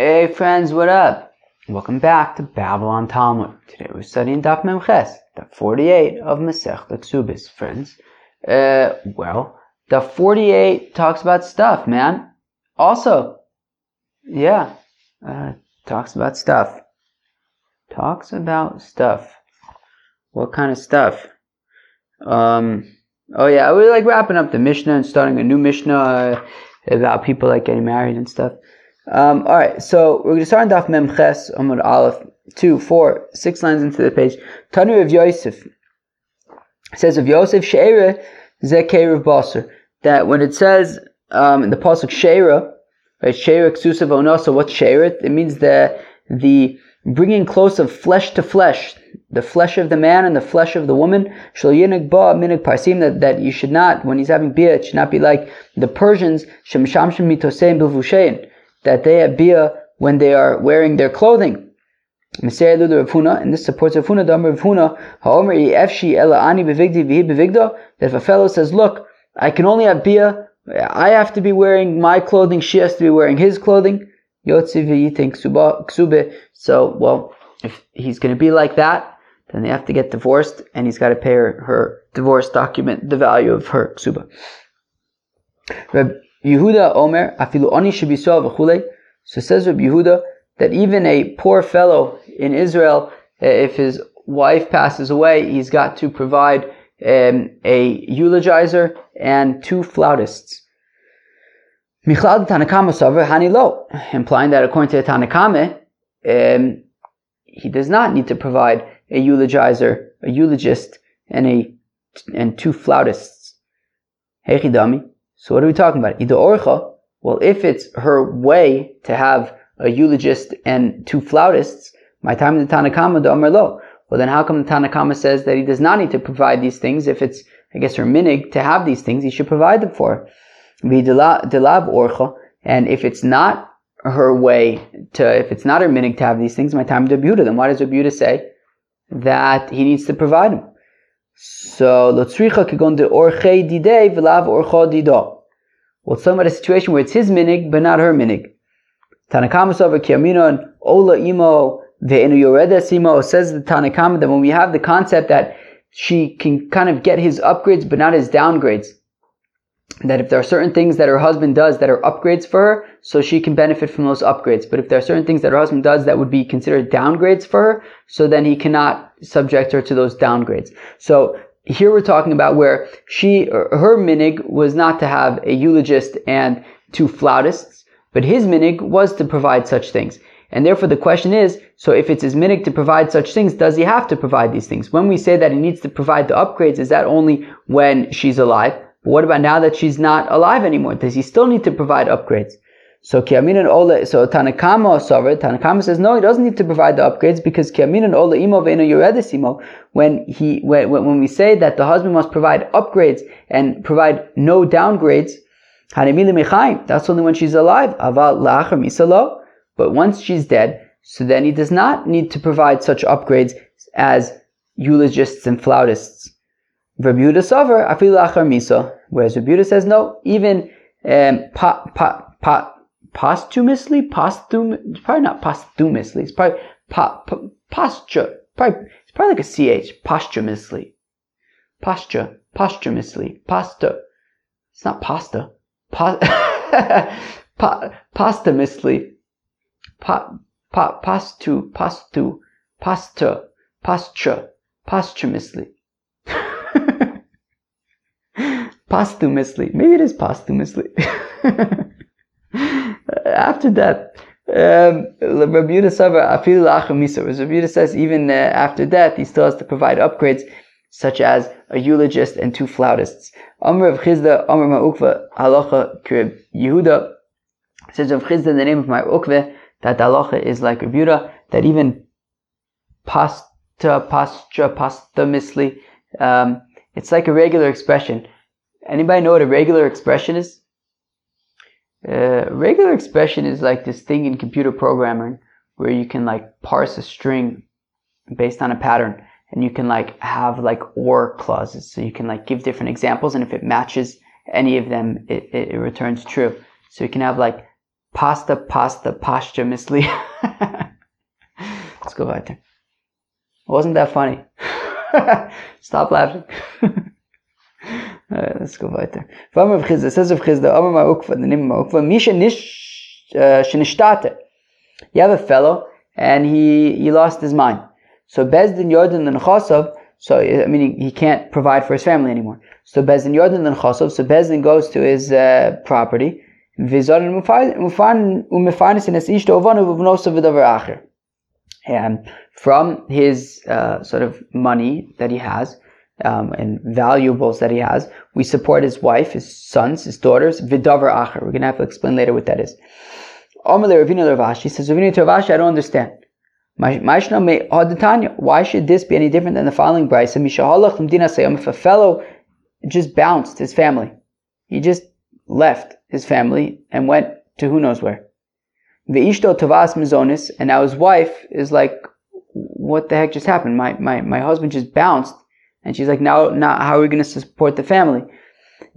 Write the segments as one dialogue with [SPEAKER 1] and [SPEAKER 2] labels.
[SPEAKER 1] Hey friends, what up? Welcome back to Babylon Talmud. Today we're studying Daf Memches, Daf 48 of Masech Ksubis, friends. Uh, well, Daf 48 talks about stuff, man. Also, yeah, uh, talks about stuff. Talks about stuff. What kind of stuff? Um, oh yeah, we're like wrapping up the Mishnah and starting a new Mishnah about people like getting married and stuff. Um, all right, so we're going to start on Daf Mem Ches Amud Aleph, two, four, six lines into the page. Tanu of Yosef says of Yosef Sheira Zekeir of Basar that when it says um, in the pasuk Sheira, right, Sheira Ksusav Onosa, what's Sheira? It means the the bringing close of flesh to flesh, the flesh of the man and the flesh of the woman. Shal yinig ba minig parsim that, that you should not when he's having bia, it should not be like the Persians shemshamshim mitosein bilvushein that they have bia when they are wearing their clothing. And this supports Rav Huna, Damar Rav Ha'omer efshi ela ani bevigdi v'hi bevigdo, that if a fellow says, look, I can only have bia, I have to be wearing my clothing, she has to be wearing his clothing, yotzi v'yitin ksube, so, well, if he's going to be like that, then they have to get divorced, and he's got to pay her, her divorce document, the value of her ksuba. Yehuda Omer, afilu oni. So says Rabbi Yehuda that even a poor fellow in Israel, eh, if his wife passes away, he's got to provide um, a eulogizer and two flautists. Michlad Tanakama Savar Hanilo, implying that according to Tanakame, um, he does not need to provide a eulogizer, a eulogist, and a and two flautists. So what are we talking about? Ida orcha. Well, if it's her way to have a eulogist and two flautists, my time in the Tanakama the lo. Well, then how come the Tanakama says that he does not need to provide these things? If it's, I guess, her minig to have these things, he should provide them for her. Delab. And if it's not her way to, if it's not her minig to have these things, my time to Rebuta, then why does Rebuta say that he needs to provide them? So lotzricha kagon de orche didei v'lav orcha dido. Well, talking about a situation where it's his minig but not her minig. Tanakama over kiaminon ola imo ve'enu yoreda simo says the Tanakama that when we have the concept that she can kind of get his upgrades but not his downgrades. That if there are certain things that her husband does that are upgrades for her, so she can benefit from those upgrades. But if there are certain things that her husband does that would be considered downgrades for her, so then he cannot subject her to those downgrades. So here we're talking about where she, her minig was not to have a eulogist and two flautists, but his minig was to provide such things. And therefore the question is, so if it's his minig to provide such things, does he have to provide these things? When we say that he needs to provide the upgrades, is that only when she's alive? But what about now that she's not alive anymore? Does he still need to provide upgrades? So Kiamin and Ola, so Tanakama Sover, Tanakama says no, he doesn't need to provide the upgrades because Kiamin and Ola Imo Veino Yuredisimo, when he, when, when we say that the husband must provide upgrades and provide no downgrades, that's only when she's alive. But once she's dead, so then he does not need to provide such upgrades as eulogists and flautists. Rebuta Sover, Afil Lachar Misa, whereas Rebuta says no, even um, pa, pa, pa, posthumously, posthum, probably not posthumously. It's probably po, po, posture. Probably it's probably like a ch. Posthumously, posture, posthumously, pasta. It's not pasta. Po, po, posthumously. Po, po, postu, postu, posture, posture, posthumously. posthumously. Maybe it is posthumously. after that, um, Rabbi Yehuda says even uh, after death, he still has to provide upgrades such as a eulogist and two flautists. Amr of Chizda, Amr Ma'ukva, halacha Krib Yehuda, says of Chizda, the name of my Ukve, that halacha is like Rabbi Yehuda, that even pasta, pastra, posthumously, um, it's like a regular expression. Anybody know what a regular expression is? Uh, regular expression is like this thing in computer programming where you can like parse a string based on a pattern and you can like have like or clauses. So you can like give different examples and if it matches any of them, it, it, it returns true. So you can have like pasta, pasta, posthumously. Let's go back there. Wasn't that funny? Stop laughing. uh, let's go weiter. V'amar v'chizda, says of Chizda, Amar ma'ukva, the name of ma'ukva, Misha uh, shenishtate. You have a fellow, and he, he lost his mind. So Bezdin Yordan and Chosov, so I mean he, he, can't provide for his family anymore. So Bezdin Yordan and Chosov, so Bezdin goes to his uh, property, and from his uh, sort of money that he has um, and valuables that he has, we support his wife, his sons, his daughters. Vidavar acher. We're gonna have to explain later what that is. Amalei Ravina Ravashi says, Ravina Ravashi, I don't understand. Why should this be any different than the following brisa? If a fellow just bounced his family, he just left his family and went to who knows where. Ve'ishto tavas mizonis, and now his wife is like, what the heck just happened? My, my, my husband just bounced, and she's like, now, now how are we going to support the family?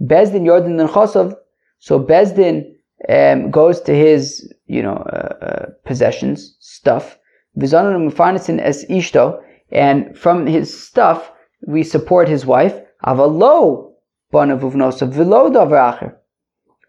[SPEAKER 1] Bezdin and Chosov, so Bezdin um, goes to his, you know, uh, uh, possessions, stuff, as ishto, and from his stuff we support his wife. Avalo banavuvnosav velo davar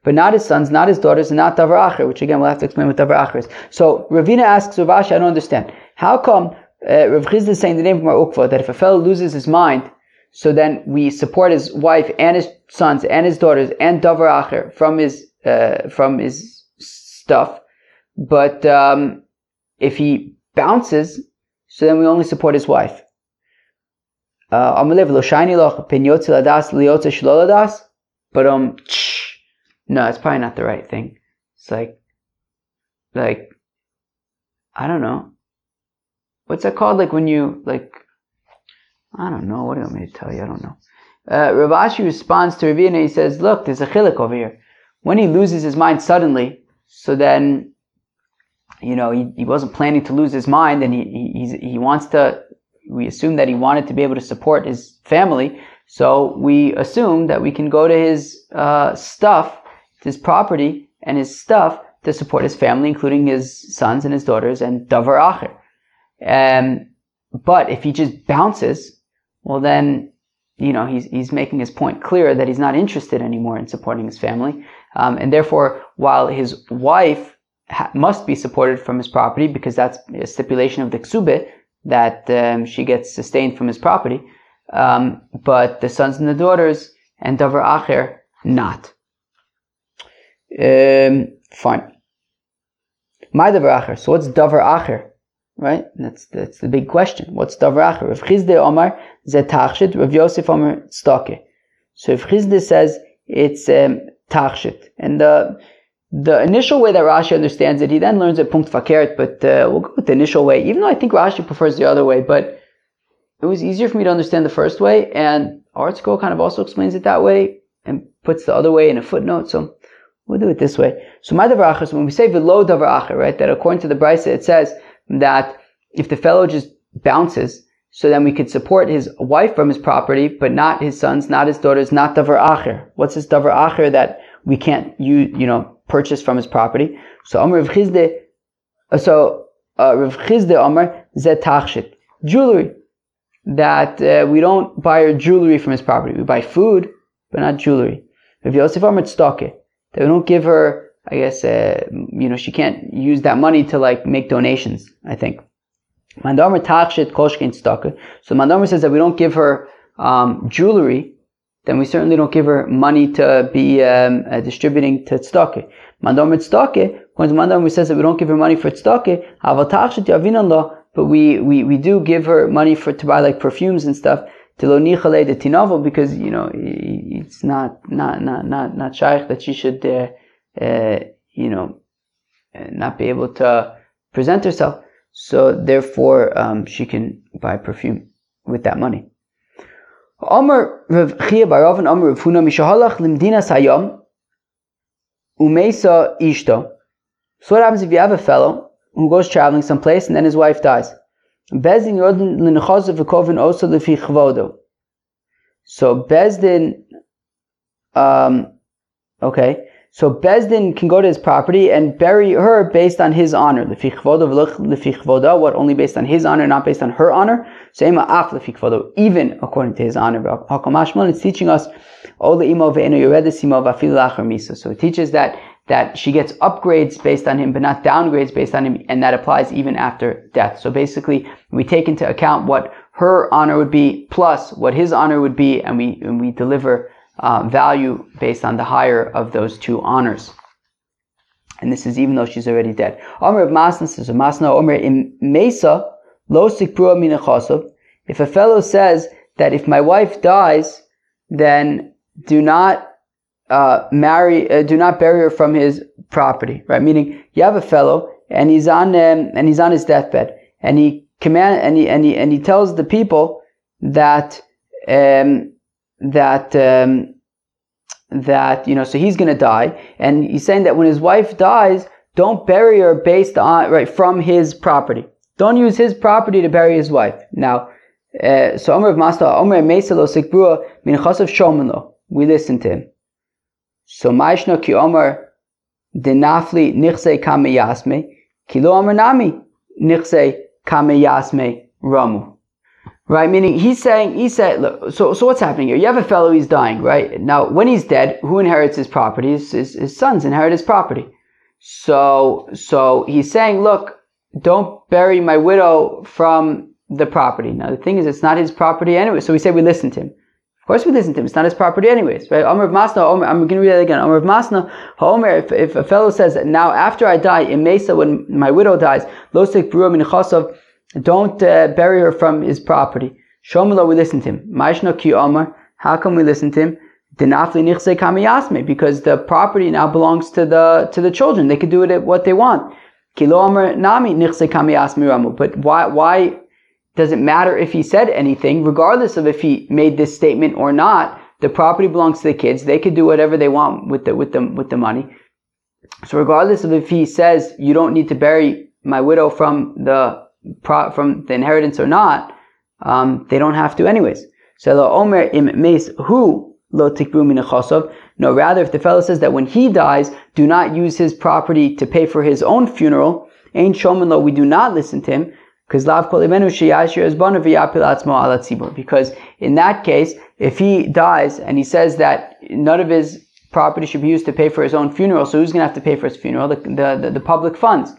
[SPEAKER 1] but not his sons, not his daughters, and not davar acher, which again we'll have to explain what davar acher is. So Ravina asks Rav Ashi, I don't understand. How come uh, Rav Chizda is saying the name from our ukva that if a fellow loses his mind, so then we support his wife and his sons and his daughters and davar acher from his uh, from his stuff, but um, if he bounces, so then we only support his wife. Uh, but um, no, it's probably not the right thing. It's like, like, I don't know. What's that called? Like when you like, I don't know. What do you want me to tell you? I don't know. Uh, Rav Ashi responds to Ravina. He says, "Look, there's a chilik over here. When he loses his mind suddenly, so then you know, he, he wasn't planning to lose his mind and he, he, he wants to, we assume that he wanted to be able to support his family. So we assume that we can go to his uh, stuff, his property and his stuff to support his family, including his sons and his daughters and davar acher. Um, but if he just bounces, well then, you know, he's, he's making his point clear that he's not interested anymore in supporting his family. Um, and therefore, while his wife ha- must be supported from his property because that's a stipulation of the ksube that um, she gets sustained from his property. Um, but the sons and the daughters and davar acher not. Um, fine. My davar acher. So what's davar acher? Right? That's that's the big question. What's davar acher? If Chizde Omar zetachshit, Rav Yosef Omar stake. So if Chizde says it's um, tachshit, and the the initial way that Rashi understands it, he then learns it punkt fakert, but uh, we'll go with the initial way, even though I think Rashi prefers the other way, but it was easier for me to understand the first way, and ArtScroll kind of also explains it that way, and puts the other way in a footnote, so we'll do it this way. So my davar when we say velo davar right, that according to the Brisa, it says that if the fellow just bounces, so then we could support his wife from his property, but not his sons, not his daughters, not davar acher. What's this davar acher that we can't use, you know, purchase from his property. So Amr Rav Chizde, uh, so uh, Rav Chizde Amr Zet Tachshit. Jewelry. That uh, we don't buy our jewelry from his property. We buy food, but not jewelry. Rav Yosef Amr Tztake. That we don't give her, I guess, uh, you know, she can't use that money to like make donations, I think. Tachshit Koshkin. So Mandamer says that we don't give her um, jewelry, then we certainly don't give her money to be um, uh, distributing to tzedakah. Mandom tzedakah, according Mandom, says that we don't give her money for tzedakah, but we, we, we do give her money for to buy like perfumes and stuff because you know it's not not not not not shaykh that she should uh, uh, you know not be able to present herself. So therefore, um, she can buy perfume with that money. Amr Rav Chia Amr Rav Huna Mishahalach Limdina Ishto. So what happens if you have a fellow who goes traveling someplace and then his wife dies? Bezdin Yodin V'kovin Osa Lefi Chvodo. So Bezdin, um, okay, So Bezdin can go to his property and bury her based on his honor. What only based on his honor, not based on her honor. So even according to his honor. It's teaching us so it teaches that that she gets upgrades based on him, but not downgrades based on him, and that applies even after death. So basically, we take into account what her honor would be plus what his honor would be, and we and we deliver uh, value based on the higher of those two honors. And this is even though she's already dead. Omer of Masna says, Masna Omer in Mesa, lo minachosov. If a fellow says that if my wife dies, then do not uh, marry, uh, do not bury her from his property, right? Meaning, you have a fellow and he's on um, and he's on his deathbed, and he command and he and he and he tells the people that um, that um, that you know, so he's going to die, and he's saying that when his wife dies, don't bury her based on right from his property. Don't use his property to bury his wife. Now, uh, so Omer of Master Omer Mesalo Sikbrua min Chasav Shomano. We listen to him. So Maishna ki Omer denafli nichse kame yasme kilo Omer nami nichse kame yasme ramu. Right, meaning he's saying, he said, look, so, so what's happening here? You have a fellow, he's dying, right? Now, when he's dead, who inherits his property? His, his, his sons inherit his property. So, so he's saying, look, don't bury my widow from the property. Now, the thing is, it's not his property anyway. So we say we listen to him. Of course, we listen to him. It's not his property anyways, right? Omer of Masna, Omer, I'm going to read that again. Omer of Masna, Omer, if, if a fellow says, now after I die, in Mesa, when my widow dies, Losik Buru Min don't uh, bury her from his property. Shomelo, we listen to him. Maishno ki Omer, how come we listen to him? Because the property now belongs to the to the children. They can do it what they want. nami nichse kamiyasme ramu. But why why does it matter if he said anything, regardless of if he made this statement or not? The property belongs to the kids. They could do whatever they want with the with the with the money. So regardless of if he says you don't need to bury my widow from the from the inheritance or not, um, they don't have to anyways. So lo omer im mes who lo tikbu min No, rather, if the fellow says that when he dies, do not use his property to pay for his own funeral, ain't shomen lo, we do not listen to him, because because in that case, if he dies and he says that none of his property should be used to pay for his own funeral, so who's going to have to pay for his funeral? The, the, the, the public funds.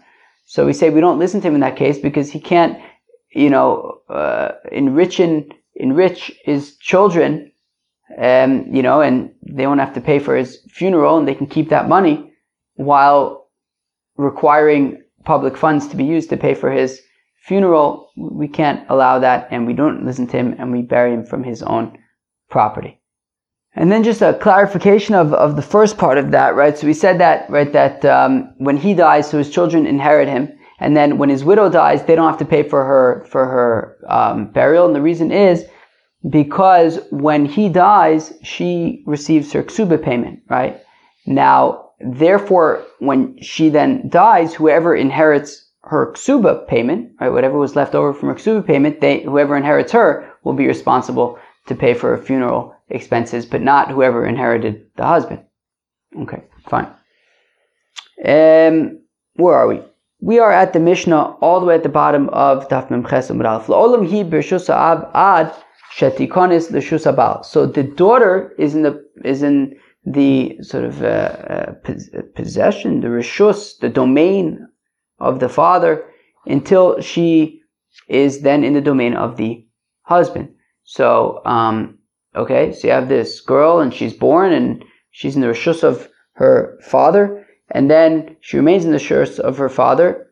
[SPEAKER 1] So we say we don't listen to him in that case because he can't, you know, uh, enrich enrich his children, um, you know, and they won't have to pay for his funeral, and they can keep that money while requiring public funds to be used to pay for his funeral. We can't allow that, and we don't listen to him, and we bury him from his own property. And then just a clarification of, of the first part of that, right? So we said that, right, that um, when he dies, so his children inherit him, and then when his widow dies, they don't have to pay for her for her um, burial. And the reason is because when he dies, she receives her ksuba payment, right? Now, therefore, when she then dies, whoever inherits her ksuba payment, right, whatever was left over from her ksuba payment, they whoever inherits her will be responsible to pay for her funeral expenses, but not whoever inherited the husband. Okay, fine. Um, where are we? We are at the Mishnah, all the way at the bottom of Daf Mem hi b'shusa ab ad shetikonis bal. So the daughter is in the is in the sort of uh, uh, possession, the rishus, the domain of the father, until she is then in the domain of the husband. So um, Okay, so you have this girl and she's born and she's in the rishus of her father, and then she remains in the rishus of her father,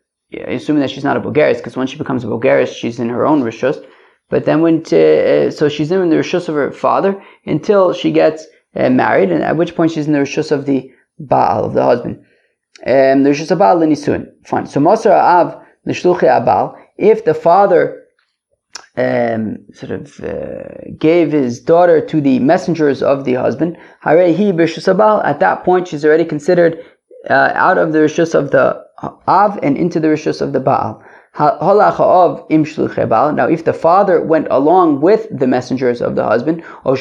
[SPEAKER 1] assuming that she's not a bogeris, because when she becomes a bogeris, she's in her own rishus. But then when to, uh, so she's in the rishus of her father until she gets uh, married, and at which point she's in the rishus of the Baal, of the husband. Um, the rishus of Baal l'nisun. Fine. So Masar Av l'shluchi Abal, if the father um, sort of uh, gave his daughter to the messengers of the husband, at that point she's already considered uh, out of the rishus of the Av and into the rishus of the Baal. Now, if the father went along with the messengers of the husband, or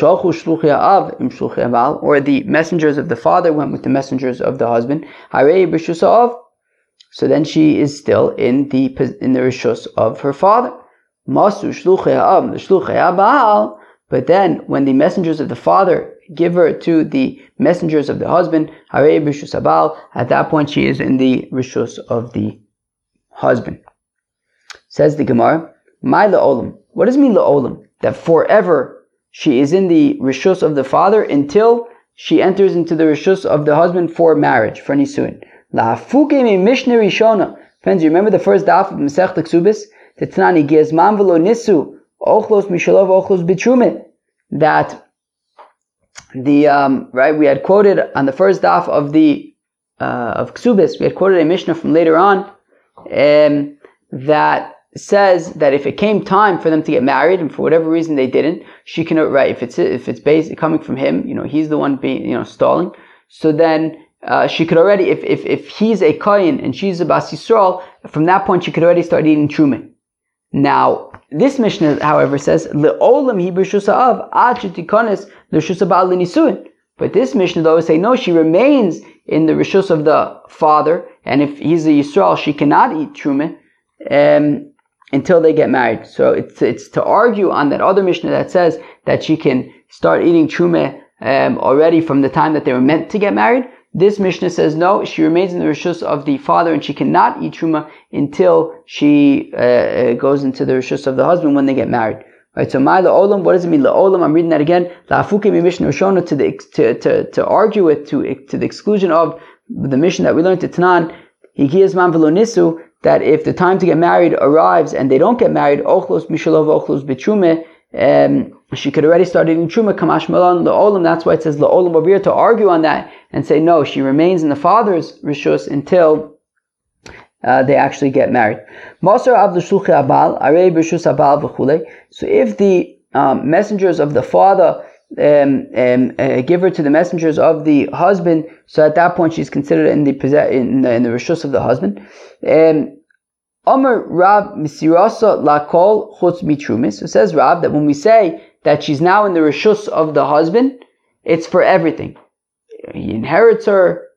[SPEAKER 1] the messengers of the father went with the messengers of the husband, so then she is still in the in the rishus of her father. But then, when the messengers of the father give her to the messengers of the husband, at that point she is in the rishus of the husband. Says the Gemara, My la'olam. What does mean? That forever she is in the rishus of the father until she enters into the rishus of the husband for marriage, for nisuin. La'afuke mi mishnah rishona. Friends, you remember the first daf of Masech Ksubis? The Tanani giezman velo nisu ochlos mishalov ochlos bitrume. That the um, right we had quoted on the first daf of the uh, of Ksubis, we had quoted a mishnah from later on um, that says that if it came time for them to get married and for whatever reason they didn't, she can right if it's if it's based coming from him, you know, he's the one being you know stalling. So then uh, she could already if if if he's a kohen and she's a bas Yisrael, from that point she could already start eating truma. Now this Mishnah, however, says leolam shetikones l'nisuin. But this Mishnah though is saying no, she remains in the rishus of the father, and if he's a Yisrael, she cannot eat truma. Um, until they get married. So it's, it's to argue on that other Mishnah that says that she can start eating truma um, already from the time that they were meant to get married. This Mishnah says no, she remains in the rishus of the father and she cannot eat truma until she uh, uh goes into the rishus of the husband when they get married. Right, so my olam, what does it mean olam? I'm reading that again. La'afuke mi Mishnah Rishona to the to, to, to argue it to to the exclusion of the mission that we learned to Tanan. Higiyas man nisu that if the time to get married arrives and they don't get married, ochlos mishalov ochlos betrume, um, she could already start eating truma kamash malan laolam. That's why it says laolam over here to argue on that and say no, she remains in the father's rishus until uh, they actually get married. So if the um, messengers of the father um, um, uh, give her to the messengers of the husband. So at that point, she's considered in the in the, in the rishus of the husband. Rab Misirasa Lakol Chutz Mitrumis. So says Rab that when we say that she's now in the rishus of the husband, it's for everything. He inherits her.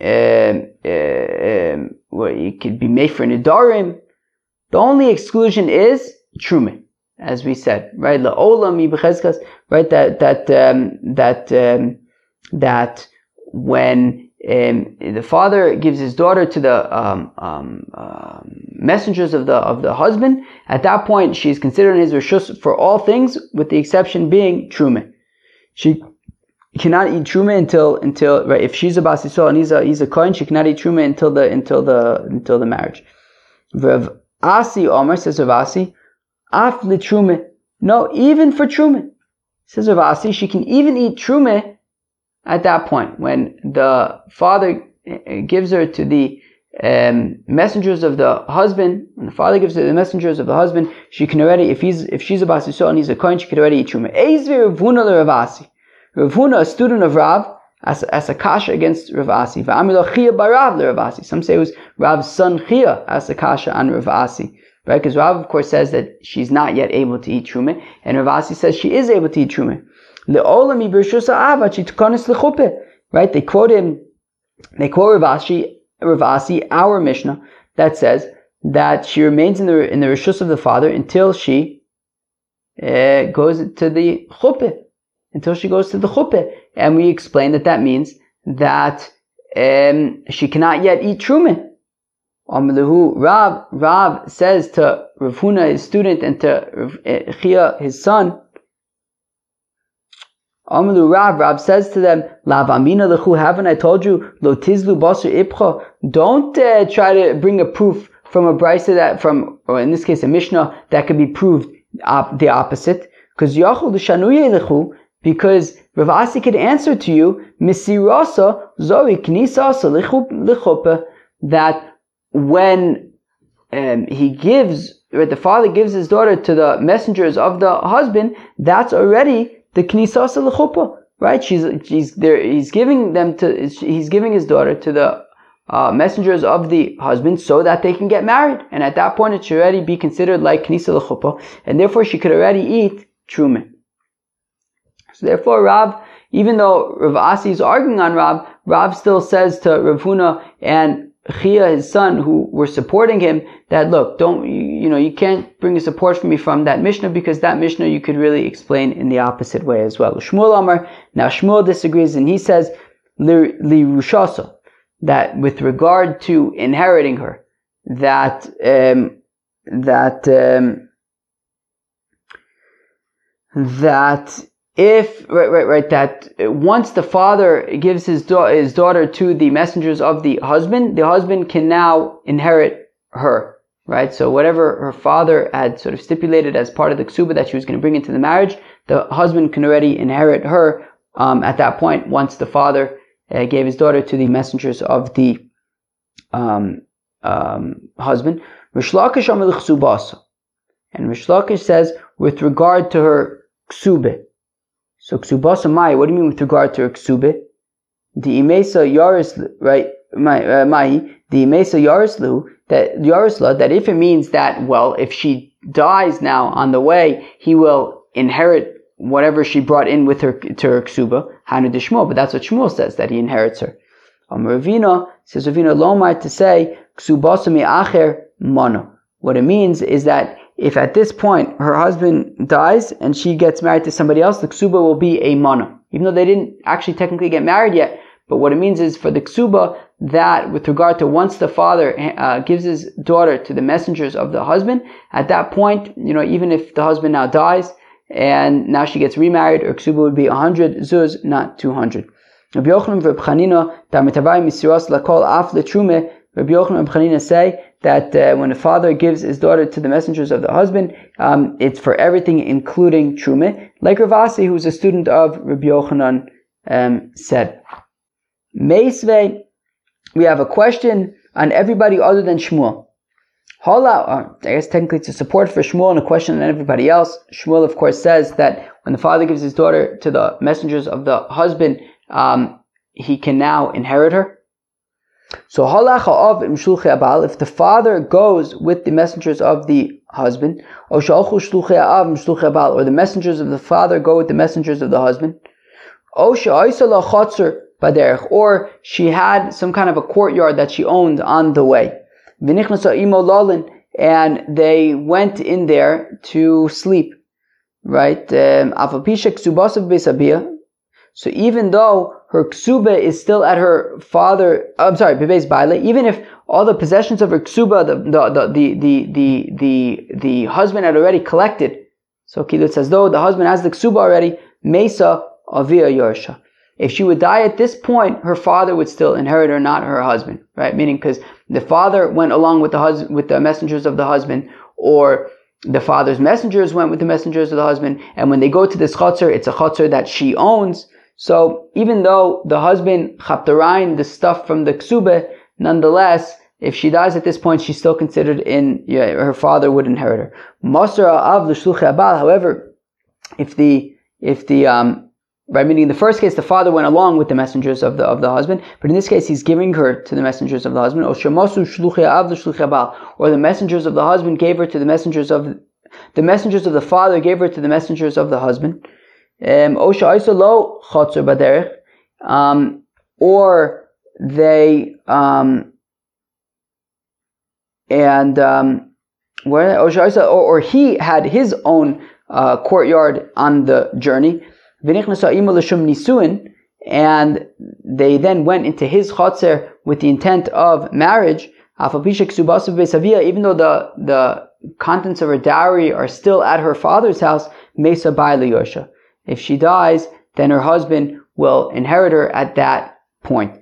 [SPEAKER 1] Um, um, well, it could be made for Nidarim. The only exclusion is Truma as we said, right? La'olam ibechezkas, right? That that um, that um, that when um, the father gives his daughter to the um, um, messengers of the of the husband, at that point she is considered his rishus for all things, with the exception being Truma. She cannot eat truma until until right. If she's a bas and he's a he's a kohen, she cannot eat truma until the until the until the marriage. Rav Asi Omer says Rav Asi Af litrume. No, even for trume. Says Ravasi, she can even eat trume at that point when the father eh, gives her to the um, messengers of the husband. When the father gives her the messengers of the husband, she can already, if he's if she's a basisol and he's a coin, she can already eat trume. Eizvi Ravuna Ravuna, a student of Rav, as, as a kasha against Ravasi. Va'amilo Chia Barav Ravasi. Some say it was Rav's son Chia as a kasha on Ravasi. Right? Because Rav, of course, says that she's not yet able to eat truma, and Ravasi says she is able to eat truma. Right? They quote him, they quote Ravasi, Ravasi, our Mishnah, that says that she remains in the in the rishus of the father until she uh, goes to the chuppah, until she goes to the chuppah, and we explain that that means that um, she cannot yet eat truma. Amalahu Rav, Rav says to Rav Huna, his student, and to eh, Chia, his son, Amalu Rav, Rav says to them, Lav Amina lechu, haven't I told you, lo tizlu basu ipcha, don't uh, try to bring a proof from a brisa that, from, or in this case a Mishnah, that could be proved op- the opposite, because Yachul shanuye lechu, because Rav Asi could answer to you, knisasa that when um, he gives, right, the father gives his daughter to the messengers of the husband, that's already the knisas al right? She's she's there. He's giving them to. He's giving his daughter to the uh, messengers of the husband so that they can get married. And at that point, it should already be considered like Knisa l'chuppah, and therefore she could already eat truma. Therefore, Rav, even though Rav Asi is arguing on Rav, Rav still says to Rav Huna and Chia, his son, who were supporting him, that look, don't, you, know, you can't bring a support for me from that Mishnah because that Mishnah you could really explain in the opposite way as well. Shmuel Amar, now Shmuel disagrees and he says, li, li that with regard to inheriting her, that, um, that, um, that if right right right that once the father gives his da- his daughter to the messengers of the husband the husband can now inherit her right? So whatever her father had sort of stipulated as part of the ksuba that she was going to bring into the marriage the husband can already inherit her um, at that point once the father uh, gave his daughter to the messengers of the um, um, husband. And Reish Lakish says with regard to her ksube so ksubasa what do you mean with regard to ksube? The imesa yaris, right? Uh, mai, the imesa yarislu, that yarisla, that if it means that, well, if she dies now on the way, he will inherit whatever she brought in with her to her ksuba, hanu dishmo, but that's what Shmuel says, that he inherits her. Um, Ravina says Ravina Lomar to say, ksubasa mi acher mono. What it means is that if at this point her husband dies and she gets married to somebody else, the ksuba will be a mana. Even though they didn't actually technically get married yet, but what it means is for the ksuba that with regard to once the father uh, gives his daughter to the messengers of the husband, at that point, you know, even if the husband now dies and now she gets remarried, her ksuba would be 100 zuz, not 200. Rabbi Yochanan Rabbi Chanina say that uh, when a father gives his daughter to the messengers of the husband, um, it's for everything, including Trume. Like Ravasi, who's a student of Rabbi Yochanan, um, said. Meisve, we have a question on everybody other than Shmuel. Hala, uh, I guess technically it's a support for Shmuel and a question on everybody else. Shmuel, of course, says that when the father gives his daughter to the messengers of the husband, um, he can now inherit her. So halacha of abal, if the father goes with the messengers of the husband, or or the messengers of the father go with the messengers of the husband, or she had some kind of a courtyard that she owned on the way, and they went in there to sleep, right? Um, so even though her ksuba is still at her father, I'm sorry, Bebe's baile, even if all the possessions of her ksuba, the, the, the, the, the, the, the, husband had already collected, so it's as though the husband has the ksuba already, mesa avia yorsha. If she would die at this point, her father would still inherit her, not her husband, right? Meaning because the father went along with the husband, with the messengers of the husband, or the father's messengers went with the messengers of the husband, and when they go to this chutzner, it's a chutzner that she owns, so even though the husband chaptarain the stuff from the ksube, nonetheless, if she dies at this point, she's still considered in, yeah, her father would inherit her. Masar av abal, however, if the, if the, um, right, meaning in the first case, the father went along with the messengers of the, of the husband, but in this case, he's giving her to the messengers of the husband, Or av or the messengers of the husband gave her to the messengers of, the messengers of the father gave her to the messengers of the husband. Um, um, or they um, and um, where or, or he had his own uh, courtyard on the journey. And they then went into his chotzer with the intent of marriage. Even though the, the contents of her dowry are still at her father's house, Mesa Yosha. If she dies, then her husband will inherit her at that point.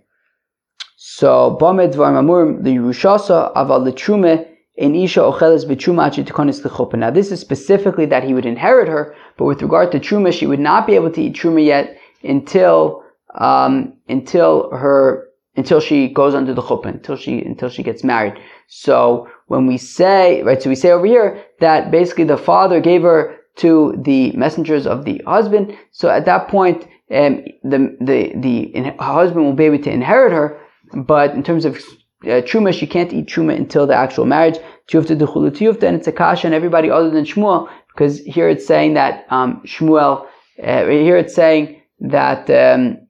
[SPEAKER 1] So, Bamed Varmamurim, the Yerushasa, Aval Litrume, in Isha Ocheles B'Truma. Now, this is specifically that he would inherit her, but with regard to Truma, she would not be able to eat Truma yet until, um, until her, until she goes under the chuppah, until she, until she gets married. So, when we say, right, so we say over here that basically the father gave her to the messengers of the husband. So at that point, um, the, the, the husband will be able to inherit her, but in terms of uh, truma, she can't eat truma until the actual marriage. Tiyufta dechulu tiyufta, and it's a kasha and everybody other than Shmuel, because here it's saying that um, Shmuel, uh, here it's saying that um,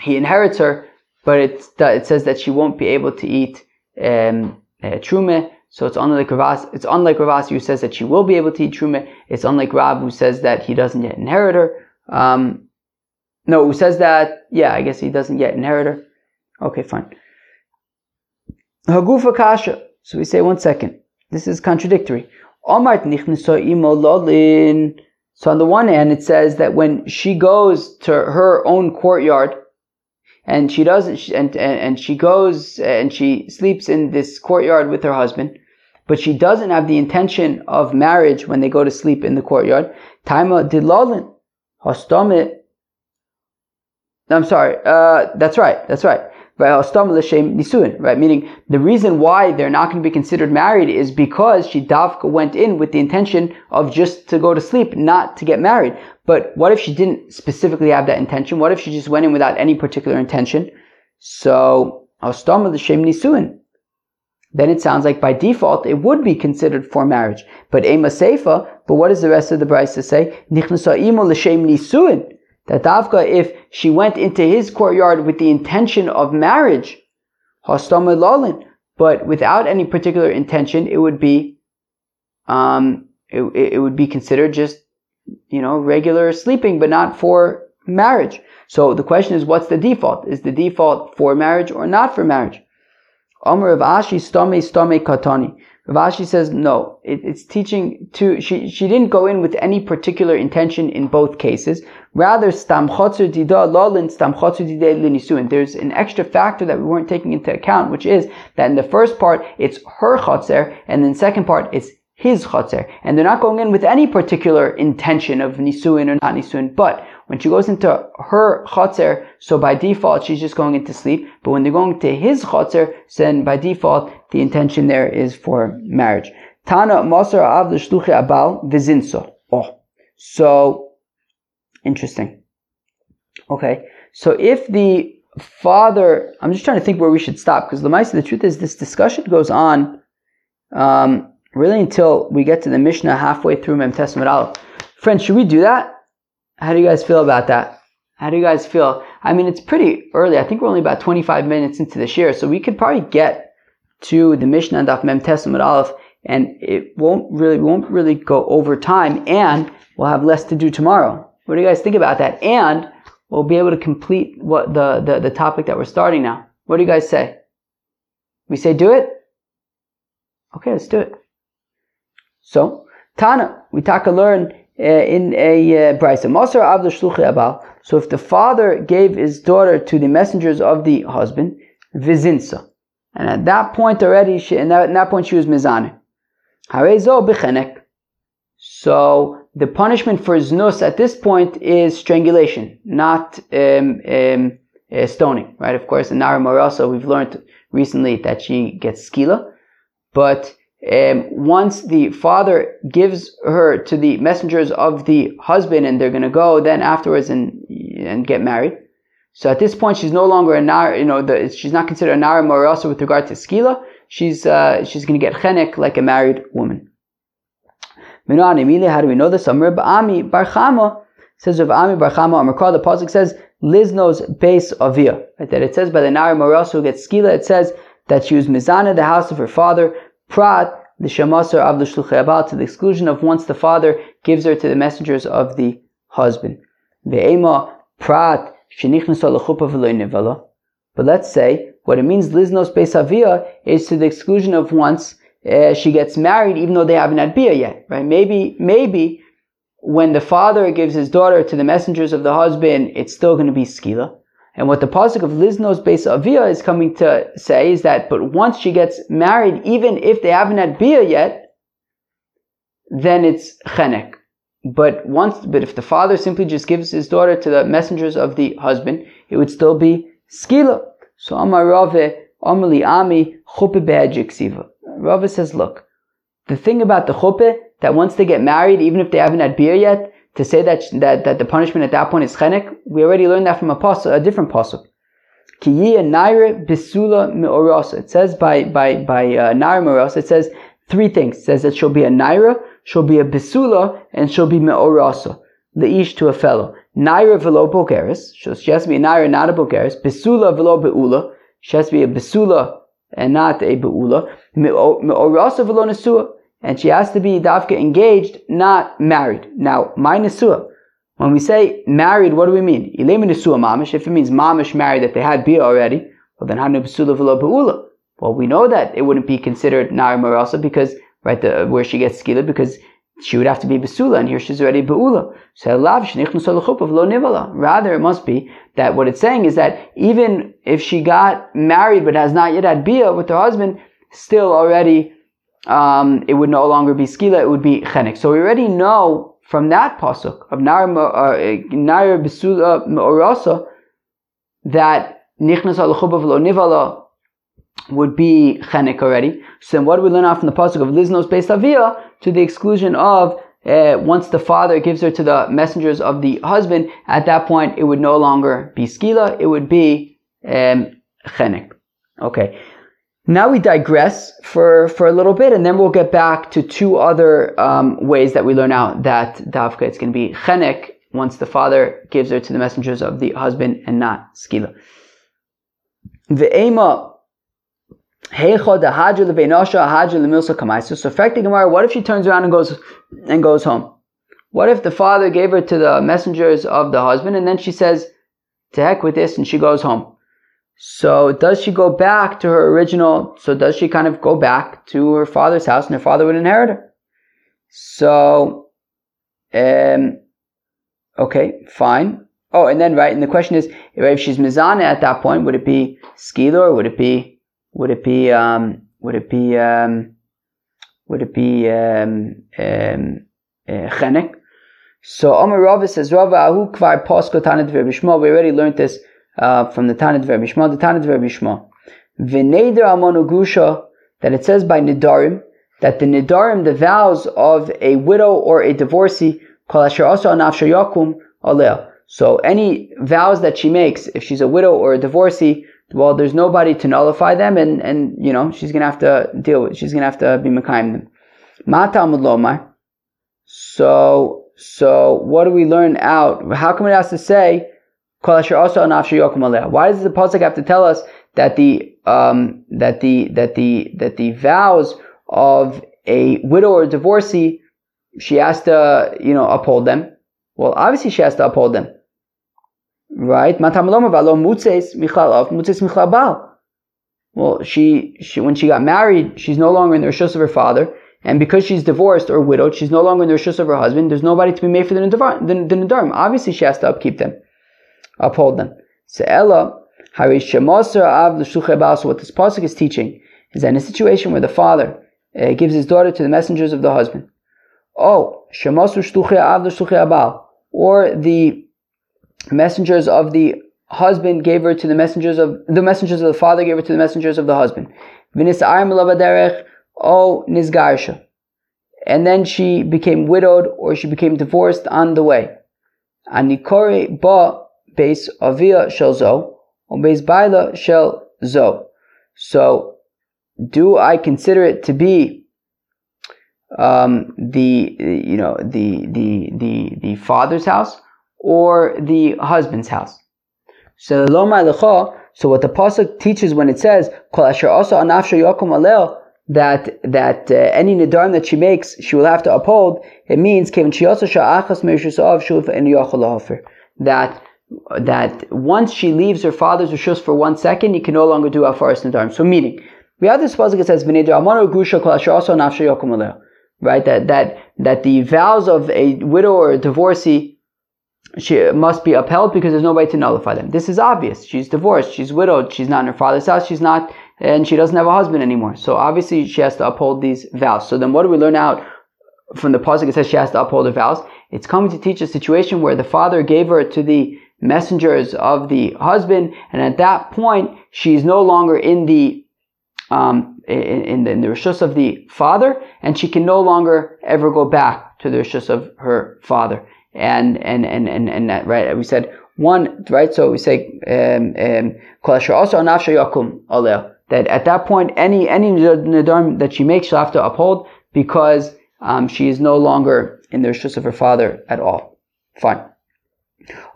[SPEAKER 1] he inherits her, but it, it says that she won't be able to eat um, uh, truma. So it's unlike Ravas, it's unlike Ravas who says that she will be able to eat truma. It's unlike Rab who says that he doesn't yet inherit her. Um, no, who says that, yeah, I guess he doesn't yet inherit her. Okay, fine. Hagufa kasha. So we say one second. This is contradictory. So on the one hand, it says that when she goes to her own courtyard, and she doesn't, and, and, and she goes and she sleeps in this courtyard with her husband, but she doesn't have the intention of marriage when they go to sleep in the courtyard. Taima dilalin, hostame. I'm sorry. Uh, that's right. That's right right? Meaning the reason why they're not going to be considered married is because she davka went in with the intention of just to go to sleep, not to get married. But what if she didn't specifically have that intention? What if she just went in without any particular intention? So l'shem nisuin. Then it sounds like by default it would be considered for marriage. But ema seifa. But what does the rest of the brisa say? Nichnasa imo l'shem nisuin that Davka, if she went into his courtyard with the intention of marriage, but without any particular intention, it would be, um, it, it would be considered just, you know, regular sleeping, but not for marriage. So the question is, what's the default? Is the default for marriage or not for marriage? Omer of stome stome katani. Rav Ashi says no. It, it's teaching to she she didn't go in with any particular intention in both cases. Rather, stam chotzer dida lolin stam chotzer dida linisuin. There's an extra factor that we weren't taking into account, which is that in the first part it's her chotzer, and then second part it's his chotzer, and they're not going in with any particular intention of nisuin or not nisuin, but when she goes into her chotzer, so by default she's just going into sleep. But when they're going to his chotzer, then by default the intention there is for marriage. Tana Masar Av Abal Vizinso. Oh, so interesting. Okay, so if the father, I'm just trying to think where we should stop because the the truth is this discussion goes on um, really until we get to the Mishnah halfway through Mem Tes Amud Aleph. Friends, should we do that? How do you guys feel about that? How do you guys feel? I mean, it's pretty early. I think we're only about 25 minutes into the year, so we could probably get to the Mishnah and Daf Mem Tes Amud Aleph, and it won't really won't really go over time, and we'll have less to do tomorrow. What do you guys think about that? And we'll be able to complete what the, the, the topic that we're starting now. What do you guys say? We say do it? Okay, let's do it. So, Tana, we talk to learn uh, in a uh, brisa. So if the father gave his daughter to the messengers of the husband, vizinsa, and at that point already, she, and at that point she was mizane. So the punishment for znus at this point is strangulation, not um, um, uh, stoning, right? Of course, in Nara we've learned recently that she gets skila, but um, once the father gives her to the messengers of the husband and they're going to go then afterwards and and get married. So at this point, she's no longer a nar, you know, the, she's not considered a nara also with regard to skila. She's uh, she's going to get chenek like a married woman. How do we know this? Amr Ami Barchama says of Ami Barchama Amr The pasuk says Lizno's base avia. Right? That it says by the nara also who gets skila. It says that she was mizana the house of her father prat the shamasar of the shluchei to the exclusion of once the father gives her to the messengers of the husband. Ve'ema prat but let's say what it means liznos besavia is to the exclusion of once uh, she gets married, even though they haven't had bia yet, right? Maybe, maybe when the father gives his daughter to the messengers of the husband, it's still going to be skila. And what the pasuk of Liznos Beis Avia is coming to say is that, but once she gets married, even if they haven't had bia yet, then it's chenek. But once, but if the father simply just gives his daughter to the messengers of the husband, it would still be skila. So Amar Rave, Amali Ami, Chuppe. Rave says, look, the thing about the chuppe, that once they get married, even if they haven't had bia yet, to say that, that, that the punishment at that point is chenek, we already learned that from a, pasuk, a different pasuk. naira bisula me'orosa. It says by by by uh, naira me'orosa. It says three things. It says that she'll be a naira, she'll be a bisula, and she'll be me'orosa. Leish to a fellow. Naira velo bogeris. She has to be a naira, not a bogeris. Bisula velo beula. She has to be a bisula and not a beula. Nesua. And she has to be dafka engaged, not married. Now, my nesua. When we say married, what do we mean? mamish. If it means mamish married that they had bia already, well then hanu b'sula v'lo be'ula. Well, we know that it wouldn't be considered nar marasa because right the, where she gets skila because she would have to be besula and here she's already beula. So Rather, it must be that what it's saying is that even if she got married but has not yet had bia with her husband, still already um, it would no longer be skila, it would be chenek. So we already know from that pasuk of Nair uh, Besula Me'orasa that Nichnas al Lo Nivala would be chenek already. So then what do we learn out from the pasuk of Liznos Beis Avia to the exclusion of uh, once the father gives her to the messengers of the husband, at that point it would no longer be skila, it would be um, chenek. Okay. Now we digress for, for a little bit, and then we'll get back to two other um, ways that we learn out that davka it's going to be chenek once the father gives her to the messengers of the husband and not skila. Lemilsa kamaisu. So, affecting Gemara, what if she turns around and goes and goes home? What if the father gave her to the messengers of the husband, and then she says, "To heck with this," and she goes home? So does she go back to her original? So does she kind of go back to her father's house and her father would inherit her? So, um, okay, fine. Oh, and then right, and the question is, if she's mizana at that point, would it be skila or would it be, would it be, um, would it be, um, would it be um, um, uh, chenek? So Omer Rava says, Rava ahu kvar posko tanit We already learned this uh, from the Tanit Verbishma, the Tanit Verbishma. V'neder amonu grusha, that it says by Nidarim, that the Nidarim, the vows of a widow or a divorcee, aleh. So any vows that she makes, if she's a widow or a divorcee, well, there's nobody to nullify them, and, and you know she's gonna have to deal with. She's gonna have to be mekayim them. Mata lomar. So so what do we learn out? How come it has to say why does the pasuk have to tell us that the um, that the that the that the vows of a widow or divorcee she has to you know uphold them? Well, obviously she has to uphold them, right? Well, she, she when she got married, she's no longer in the rishus of her father, and because she's divorced or widowed, she's no longer in the rishus of her husband. There's nobody to be made for the nidarim. Obviously, she has to upkeep them uphold them. So Ella, so what this pasuk is teaching is that in a situation where the father uh, gives his daughter to the messengers of the husband, oh, Shamasu Stukhea Avdusuchi Abal, or the messengers of the husband gave her to the messengers of the messengers of the father gave her to the messengers of the husband. Oh, nizgarsha. And then she became widowed or she became divorced on the way. Anikore ba base avia shel zo, or base baila shel zo. So, do I consider it to be um, the you know the the the the father's house or the husband's house? So so what the pasuk teaches when it says kol asher also anafsha yakum alel that that uh, any nidarim that she makes she will have to uphold. It means that that once she leaves her father's rishus for one second, you can no longer do afaris nadarim. So meaning, we have this pasuk that says v'neder amano grusha kol also nafshe yokum Right, that that that the vows of a widow or a divorcee she must be upheld because there's no way to nullify them. This is obvious. She's divorced. She's widowed. She's not in her father's house. She's not, and she doesn't have a husband anymore. So obviously she has to uphold these vows. So then, what do we learn out from the pasuk? It says she has to uphold her vows. It's coming to teach a situation where the father gave her to the messengers of the husband, and at that point, she is no longer in the um, in, in, the, in the rishus of the father, and she can no longer ever go back to the rishus of her father. And and and and and that right, we said One, right? So we say, um, um, that at that point, any any nedarim that she makes, she'll have to uphold because um, she is no longer in the rishus of her father at all. Fine.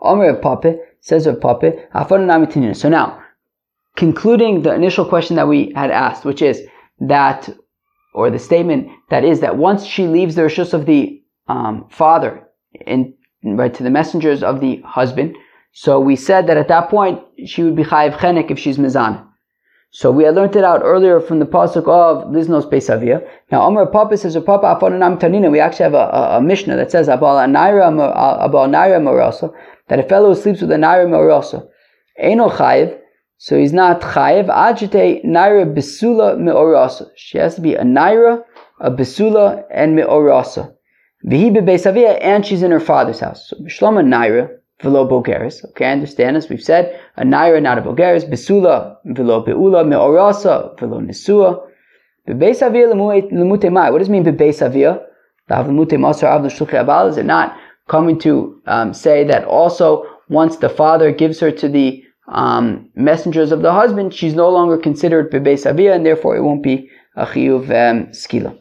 [SPEAKER 1] Omer of Pape says of Pape, So now, concluding the initial question that we had asked, which is that, or the statement that is that once she leaves the rishus of the um, father in right to the messengers of the husband, so we said that at that point she would be chayiv chenek if she's mizan. So we had learned it out earlier from the pasuk of Liznos Beis Avia. Now Omer Papa says, Papa Afonanam Tanina, we actually have a, a, a Mishnah that says, Abal Naira uh, Abal Naira Morasa, that a fellow who sleeps with a Naira Morasa, Eno Chayiv, so he's not Chayiv, Ajite Naira Besula Meorasa. She has to be a Naira, a Besula, and Meorasa. Vihi Besavia, and she's in her father's house. So Shlomo Naira, velo Bogeris. Okay, I understand as we've said, a naira not a Bogeris, besula velo beula, meorasa velo nisua. Bebeis avia lemute mai. What does it mean bebeis avia? Is it not coming to um, say that also once the father gives her to the um, messengers of the husband, she's no longer considered bebeis avia, and therefore it won't be a chiyuv um, skila.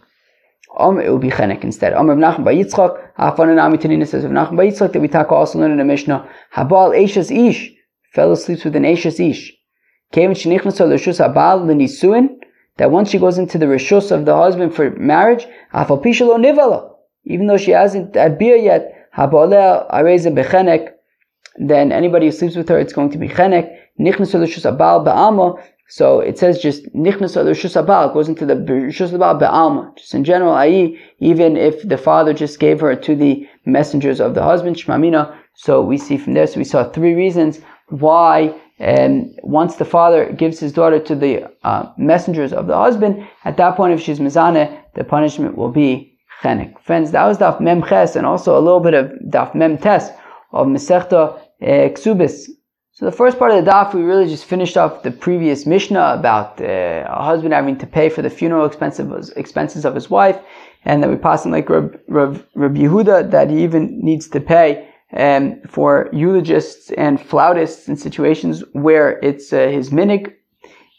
[SPEAKER 1] Um, it will be chenek instead. Um, Rav Nachman Bar Yitzchak, Hafan and says Rav Nachman Bar Yitzchak that we talk also learn in the Mishnah. Habal Eishes Ish, fellow sleeps with an Eishes Ish. Kevin Shenichnas L'Rishus Habal L'Nisuin, that once she goes into the Rishus of the husband for marriage, Hafal Pishalo Nivala, even though she hasn't had bia yet, Habalea Areza Bechenek, then anybody who sleeps with her, it's going to be Chenek. So it says just nichnas rishus goes into the rishus abal be'alma. Just in general, i.e., even if the father just gave her to the messengers of the husband, shmamina. So we see from this, we saw three reasons why. And um, once the father gives his daughter to the uh, messengers of the husband, at that point, if she's mizane, the punishment will be chenek. Friends, that was daf mem ches, and also a little bit of daf mem tes of mesechta uh, ksubis so the first part of the daf, we really just finished off the previous Mishnah about uh, a husband having to pay for the funeral expenses, expenses of his wife, and that we pass him like Rab, Rab Yehuda that he even needs to pay um, for eulogists and flautists in situations where it's uh, his minig.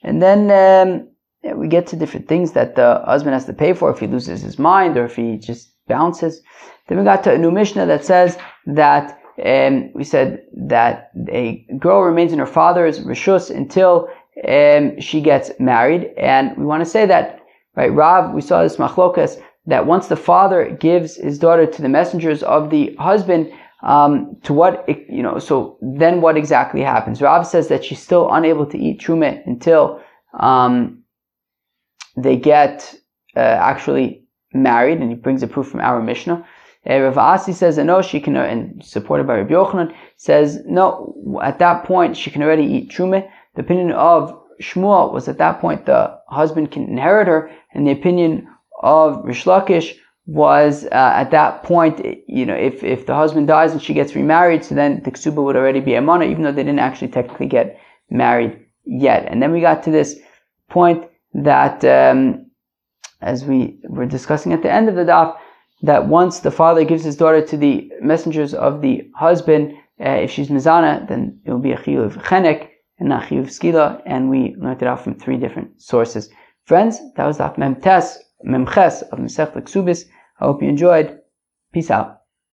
[SPEAKER 1] And then um, we get to different things that the husband has to pay for if he loses his mind or if he just bounces. Then we got to a new Mishnah that says that um, we said that a girl remains in her father's rishus until um, she gets married, and we want to say that right. Rav, we saw this machlokas that once the father gives his daughter to the messengers of the husband, um, to what you know, so then what exactly happens? Rav says that she's still unable to eat truma until um, they get uh, actually married, and he brings a proof from our Mishnah. Uh, Rav Asi says no, she can, and supported by Rabbi Yochanan, says no, at that point she can already eat truma. The opinion of Shmuel was at that point the husband can inherit her, and the opinion of Reish Lakish was uh, at that point, you know, if, if the husband dies and she gets remarried, so then the ksuba would already be a mana, even though they didn't actually technically get married yet. And then we got to this point that, um, as we were discussing at the end of the daf, that once the father gives his daughter to the messengers of the husband, uh, if she's mizana, then it will be a chiyuv chenek and not chiyuv skila, and we learned it out from three different sources. Friends, that was the mem tes, mem of Masech Ksubis. I hope you enjoyed. Peace out.